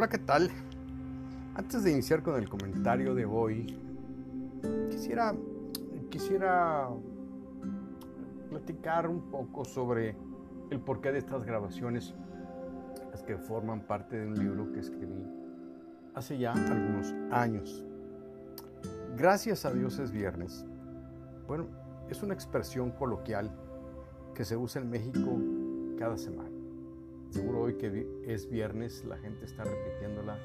Hola, ¿qué tal? Antes de iniciar con el comentario de hoy, quisiera, quisiera platicar un poco sobre el porqué de estas grabaciones, las que forman parte de un libro que escribí hace ya algunos años. Gracias a Dios es viernes. Bueno, es una expresión coloquial que se usa en México cada semana. Seguro hoy que es viernes la gente está repitiéndola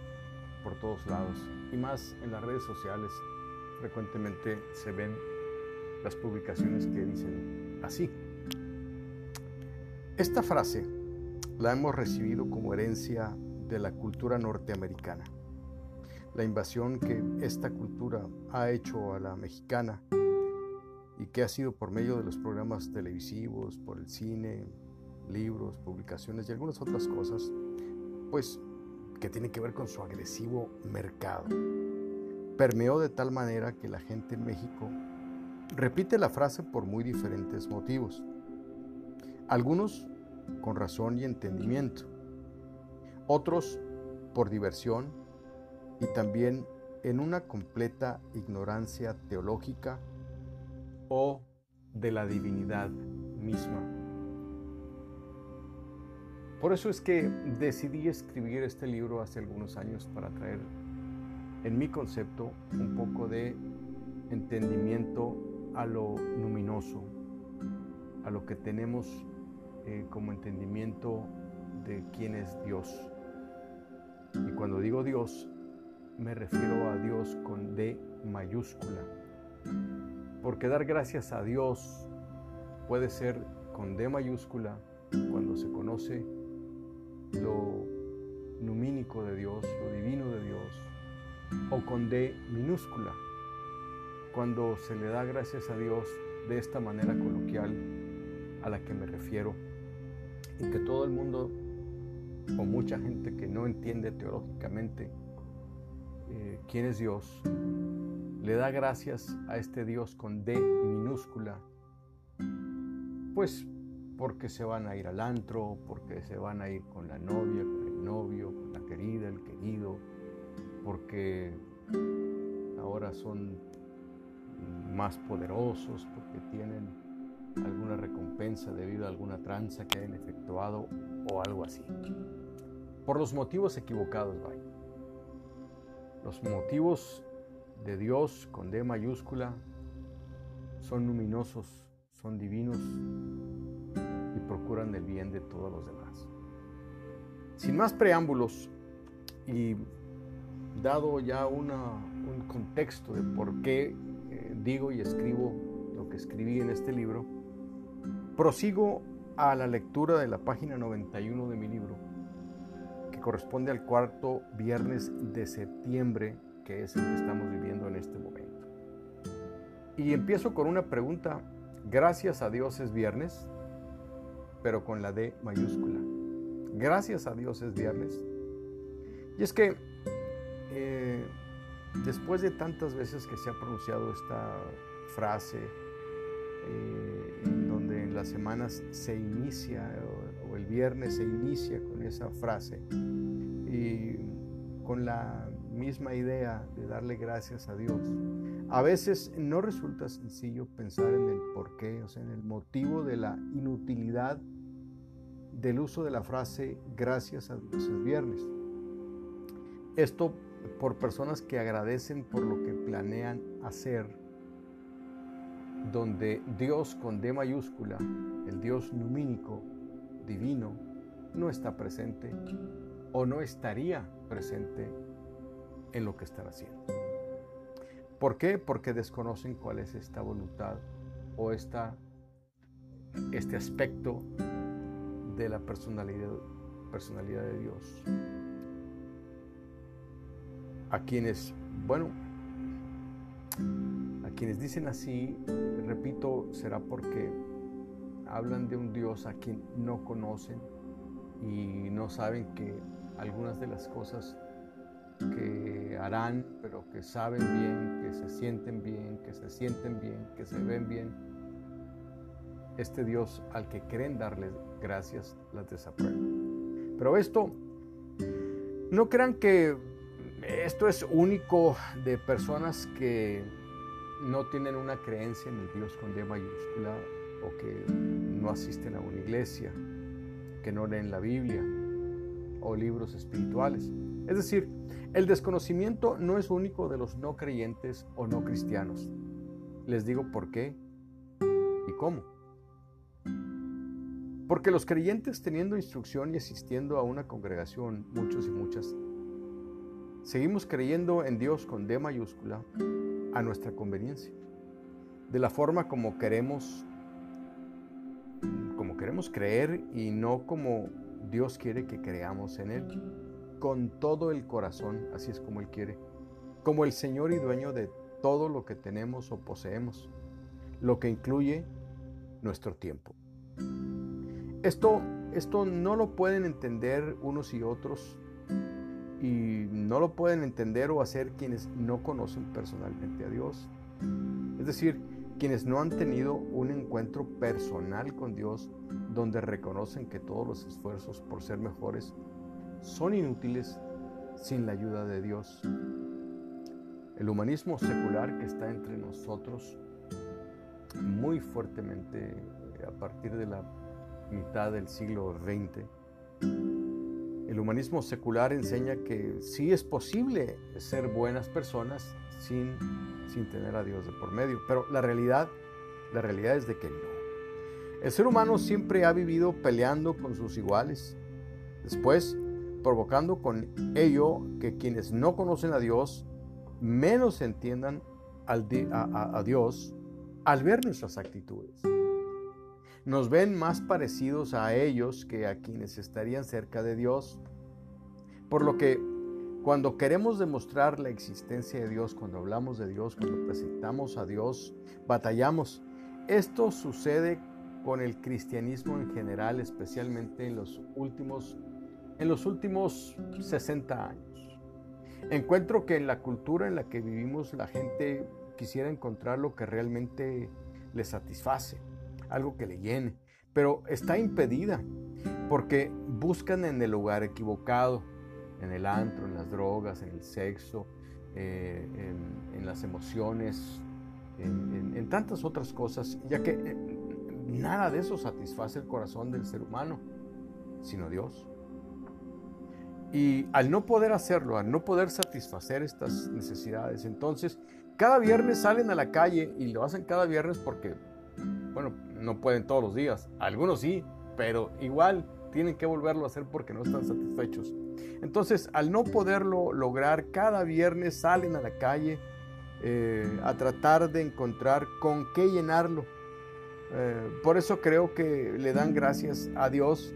por todos lados y más en las redes sociales frecuentemente se ven las publicaciones que dicen así. Esta frase la hemos recibido como herencia de la cultura norteamericana. La invasión que esta cultura ha hecho a la mexicana y que ha sido por medio de los programas televisivos, por el cine, libros, publicaciones y algunas otras cosas, pues que tiene que ver con su agresivo mercado. Permeó de tal manera que la gente en México repite la frase por muy diferentes motivos. Algunos con razón y entendimiento, otros por diversión y también en una completa ignorancia teológica o de la divinidad misma. Por eso es que decidí escribir este libro hace algunos años para traer en mi concepto un poco de entendimiento a lo luminoso, a lo que tenemos eh, como entendimiento de quién es Dios. Y cuando digo Dios, me refiero a Dios con D mayúscula. Porque dar gracias a Dios puede ser con D mayúscula cuando se conoce lo numínico de Dios, lo divino de Dios, o con D minúscula, cuando se le da gracias a Dios de esta manera coloquial a la que me refiero, y que todo el mundo, o mucha gente que no entiende teológicamente eh, quién es Dios, le da gracias a este Dios con D minúscula, pues porque se van a ir al antro, porque se van a ir con la novia, con el novio, con la querida, el querido, porque ahora son más poderosos, porque tienen alguna recompensa debido a alguna tranza que hayan efectuado o algo así. Por los motivos equivocados, vaya. Los motivos de Dios con D mayúscula son luminosos, son divinos procuran el bien de todos los demás. Sin más preámbulos y dado ya un contexto de por qué eh, digo y escribo lo que escribí en este libro, prosigo a la lectura de la página 91 de mi libro, que corresponde al cuarto viernes de septiembre, que es el que estamos viviendo en este momento. Y empiezo con una pregunta, gracias a Dios es viernes, pero con la D mayúscula. Gracias a Dios es viernes. Y es que eh, después de tantas veces que se ha pronunciado esta frase, eh, donde en las semanas se inicia, o, el viernes se inicia con esa frase, y con la misma idea de darle gracias a Dios, a veces no resulta sencillo pensar en el porqué, o sea, en el motivo de la inutilidad del uso de la frase gracias a Dios es viernes. Esto por personas que agradecen por lo que planean hacer, donde Dios con D mayúscula, el Dios numínico, divino, no está presente o no estaría presente en lo que están haciendo. ¿Por qué? Porque desconocen cuál es esta voluntad o esta, este aspecto de la personalidad, personalidad de Dios. A quienes, bueno, a quienes dicen así, repito, será porque hablan de un Dios a quien no conocen y no saben que algunas de las cosas que harán, pero que saben bien, que se sienten bien, que se sienten bien, que se ven bien, este Dios al que creen darle gracias las desaprueba. Pero esto No crean que esto es único de personas que no tienen una creencia en el Dios con D mayúscula o que no asisten a una iglesia, que no leen la Biblia o libros espirituales. Es decir, el desconocimiento no es único de los no creyentes o no cristianos. Les digo por qué y cómo. Porque los creyentes teniendo instrucción y asistiendo a una congregación, muchos y muchas, seguimos creyendo en Dios con D mayúscula a nuestra conveniencia, de la forma como queremos como queremos creer y no como Dios quiere que creamos en él, con todo el corazón, así es como él quiere, como el Señor y dueño de todo lo que tenemos o poseemos, lo que incluye nuestro tiempo. Esto esto no lo pueden entender unos y otros y no lo pueden entender o hacer quienes no conocen personalmente a Dios. Es decir, quienes no han tenido un encuentro personal con Dios donde reconocen que todos los esfuerzos por ser mejores son inútiles sin la ayuda de Dios. El humanismo secular que está entre nosotros muy fuertemente a partir de la mitad del siglo XX el humanismo secular enseña que sí es posible ser buenas personas sin, sin tener a Dios de por medio, pero la realidad, la realidad es de que no. El ser humano siempre ha vivido peleando con sus iguales, después provocando con ello que quienes no conocen a Dios menos entiendan a Dios al ver nuestras actitudes. Nos ven más parecidos a ellos que a quienes estarían cerca de Dios. Por lo que cuando queremos demostrar la existencia de Dios, cuando hablamos de Dios, cuando presentamos a Dios, batallamos. Esto sucede con el cristianismo en general, especialmente en los últimos, en los últimos 60 años. Encuentro que en la cultura en la que vivimos la gente quisiera encontrar lo que realmente le satisface algo que le llene, pero está impedida porque buscan en el lugar equivocado, en el antro, en las drogas, en el sexo, eh, en, las emociones, en, tantas otras cosas, ya que eh, nada de eso satisface el corazón del ser humano, sino Dios. Y al no poder hacerlo, al no poder satisfacer estas necesidades, entonces cada viernes salen a la calle y lo hacen cada viernes porque, bueno, no pueden todos los días. Algunos sí, pero igual tienen que volverlo a hacer porque no están satisfechos. Entonces, al no poderlo lograr, cada viernes salen a la calle eh, a tratar de encontrar con qué llenarlo. Eh, por eso creo que le dan gracias a Dios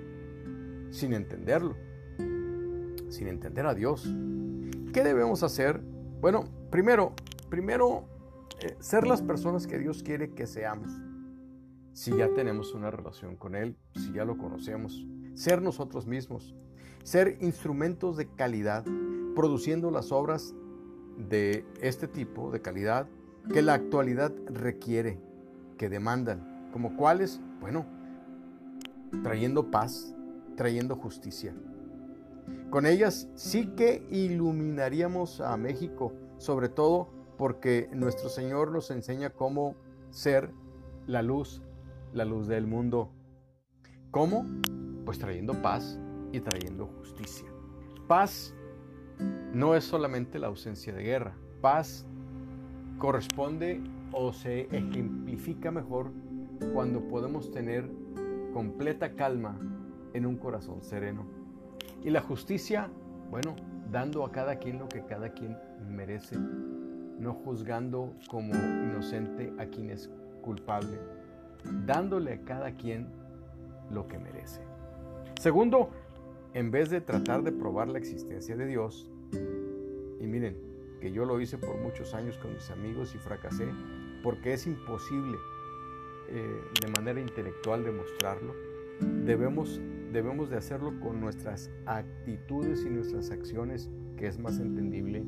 sin entenderlo, sin entender a Dios. ¿Qué debemos hacer? Bueno, primero, primero, eh, ser las personas que Dios quiere que seamos si ya tenemos una relación con Él, si ya lo conocemos. Ser nosotros mismos, ser instrumentos de calidad, produciendo las obras de este tipo de calidad que la actualidad requiere, que demandan, como cuáles, bueno, trayendo paz, trayendo justicia. Con ellas sí que iluminaríamos a México, sobre todo porque nuestro Señor nos enseña cómo ser la luz la luz del mundo. ¿Cómo? Pues trayendo paz y trayendo justicia. Paz no es solamente la ausencia de guerra. Paz corresponde o se ejemplifica mejor cuando podemos tener completa calma en un corazón sereno. Y la justicia, bueno, dando a cada quien lo que cada quien merece, no juzgando como inocente a quien es culpable dándole a cada quien lo que merece. Segundo, en vez de tratar de probar la existencia de Dios, y miren, que yo lo hice por muchos años con mis amigos y fracasé, porque es imposible eh, de manera intelectual demostrarlo, debemos, debemos de hacerlo con nuestras actitudes y nuestras acciones, que es más entendible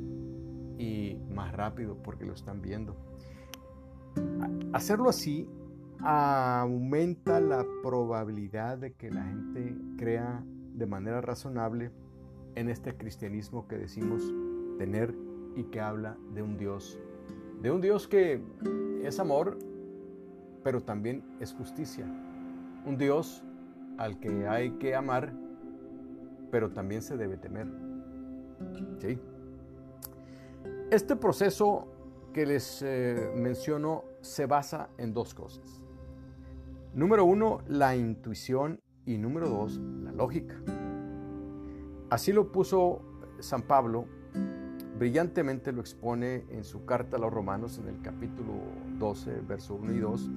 y más rápido porque lo están viendo. Hacerlo así aumenta la probabilidad de que la gente crea de manera razonable en este cristianismo que decimos tener y que habla de un Dios, de un Dios que es amor, pero también es justicia. Un Dios al que hay que amar, pero también se debe temer. ¿Sí? Este proceso que les eh, menciono se basa en dos cosas. Número uno, la intuición y número dos, la lógica. Así lo puso San Pablo, brillantemente lo expone en su carta a los romanos en el capítulo 12, verso 1 y 2,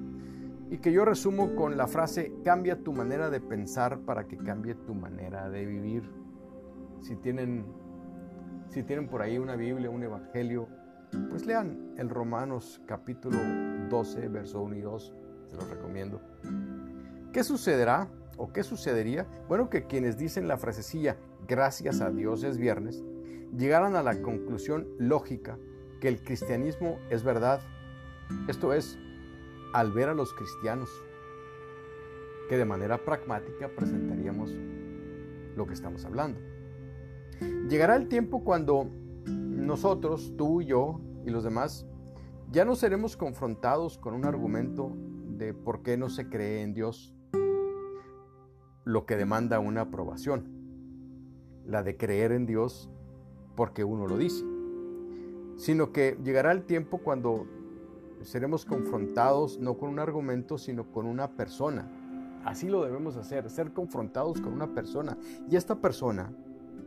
y que yo resumo con la frase, cambia tu manera de pensar para que cambie tu manera de vivir. Si tienen, si tienen por ahí una Biblia, un Evangelio, pues lean el Romanos capítulo 12, verso 1 y 2, los recomiendo. ¿Qué sucederá o qué sucedería? Bueno, que quienes dicen la frasecilla, gracias a Dios es viernes, llegaran a la conclusión lógica que el cristianismo es verdad. Esto es, al ver a los cristianos, que de manera pragmática presentaríamos lo que estamos hablando. Llegará el tiempo cuando nosotros, tú y yo y los demás, ya no seremos confrontados con un argumento de por qué no se cree en Dios, lo que demanda una aprobación, la de creer en Dios porque uno lo dice, sino que llegará el tiempo cuando seremos confrontados no con un argumento, sino con una persona. Así lo debemos hacer, ser confrontados con una persona. Y esta persona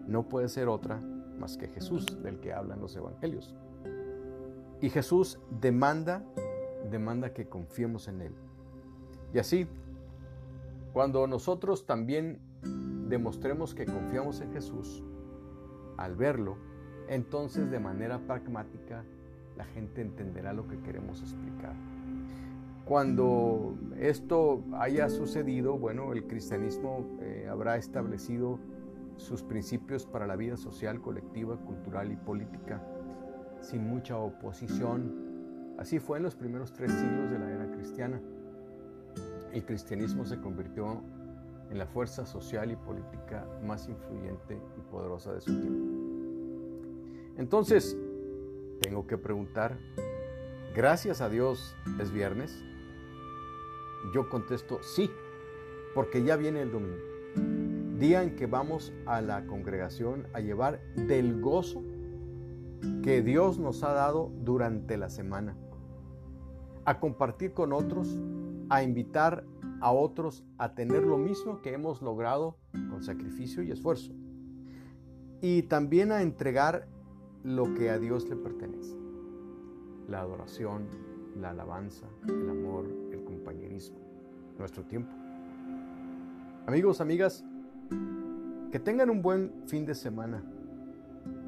no puede ser otra más que Jesús, del que hablan los evangelios. Y Jesús demanda, demanda que confiemos en Él. Y así, cuando nosotros también demostremos que confiamos en Jesús, al verlo, entonces de manera pragmática la gente entenderá lo que queremos explicar. Cuando esto haya sucedido, bueno, el cristianismo eh, habrá establecido sus principios para la vida social, colectiva, cultural y política sin mucha oposición. Así fue en los primeros tres siglos de la era cristiana. El cristianismo se convirtió en la fuerza social y política más influyente y poderosa de su tiempo. Entonces, tengo que preguntar, gracias a Dios es viernes. Yo contesto sí, porque ya viene el domingo, día en que vamos a la congregación a llevar del gozo que Dios nos ha dado durante la semana, a compartir con otros, a invitar a otros a tener lo mismo que hemos logrado con sacrificio y esfuerzo. Y también a entregar lo que a Dios le pertenece. La adoración, la alabanza, el amor, el compañerismo, nuestro tiempo. Amigos, amigas, que tengan un buen fin de semana.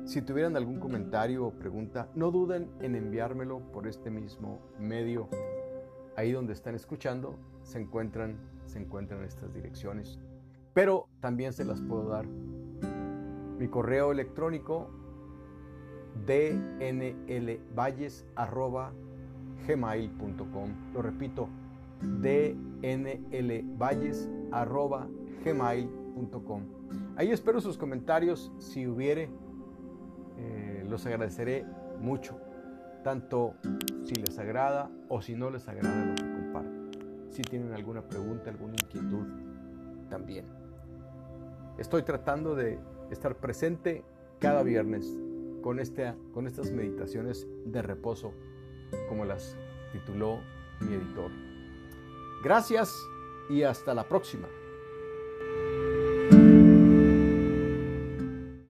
Si tuvieran algún comentario o pregunta, no duden en enviármelo por este mismo medio. Ahí donde están escuchando se encuentran, se encuentran estas direcciones. Pero también se las puedo dar. Mi correo electrónico dnlvalles.gmail.com. Lo repito, dnlvalles.gmail.com. Ahí espero sus comentarios. Si hubiere, eh, los agradeceré mucho. Tanto si les agrada o si no les agrada lo que comparto. Si tienen alguna pregunta, alguna inquietud, también. Estoy tratando de estar presente cada viernes con, este, con estas meditaciones de reposo, como las tituló mi editor. Gracias y hasta la próxima.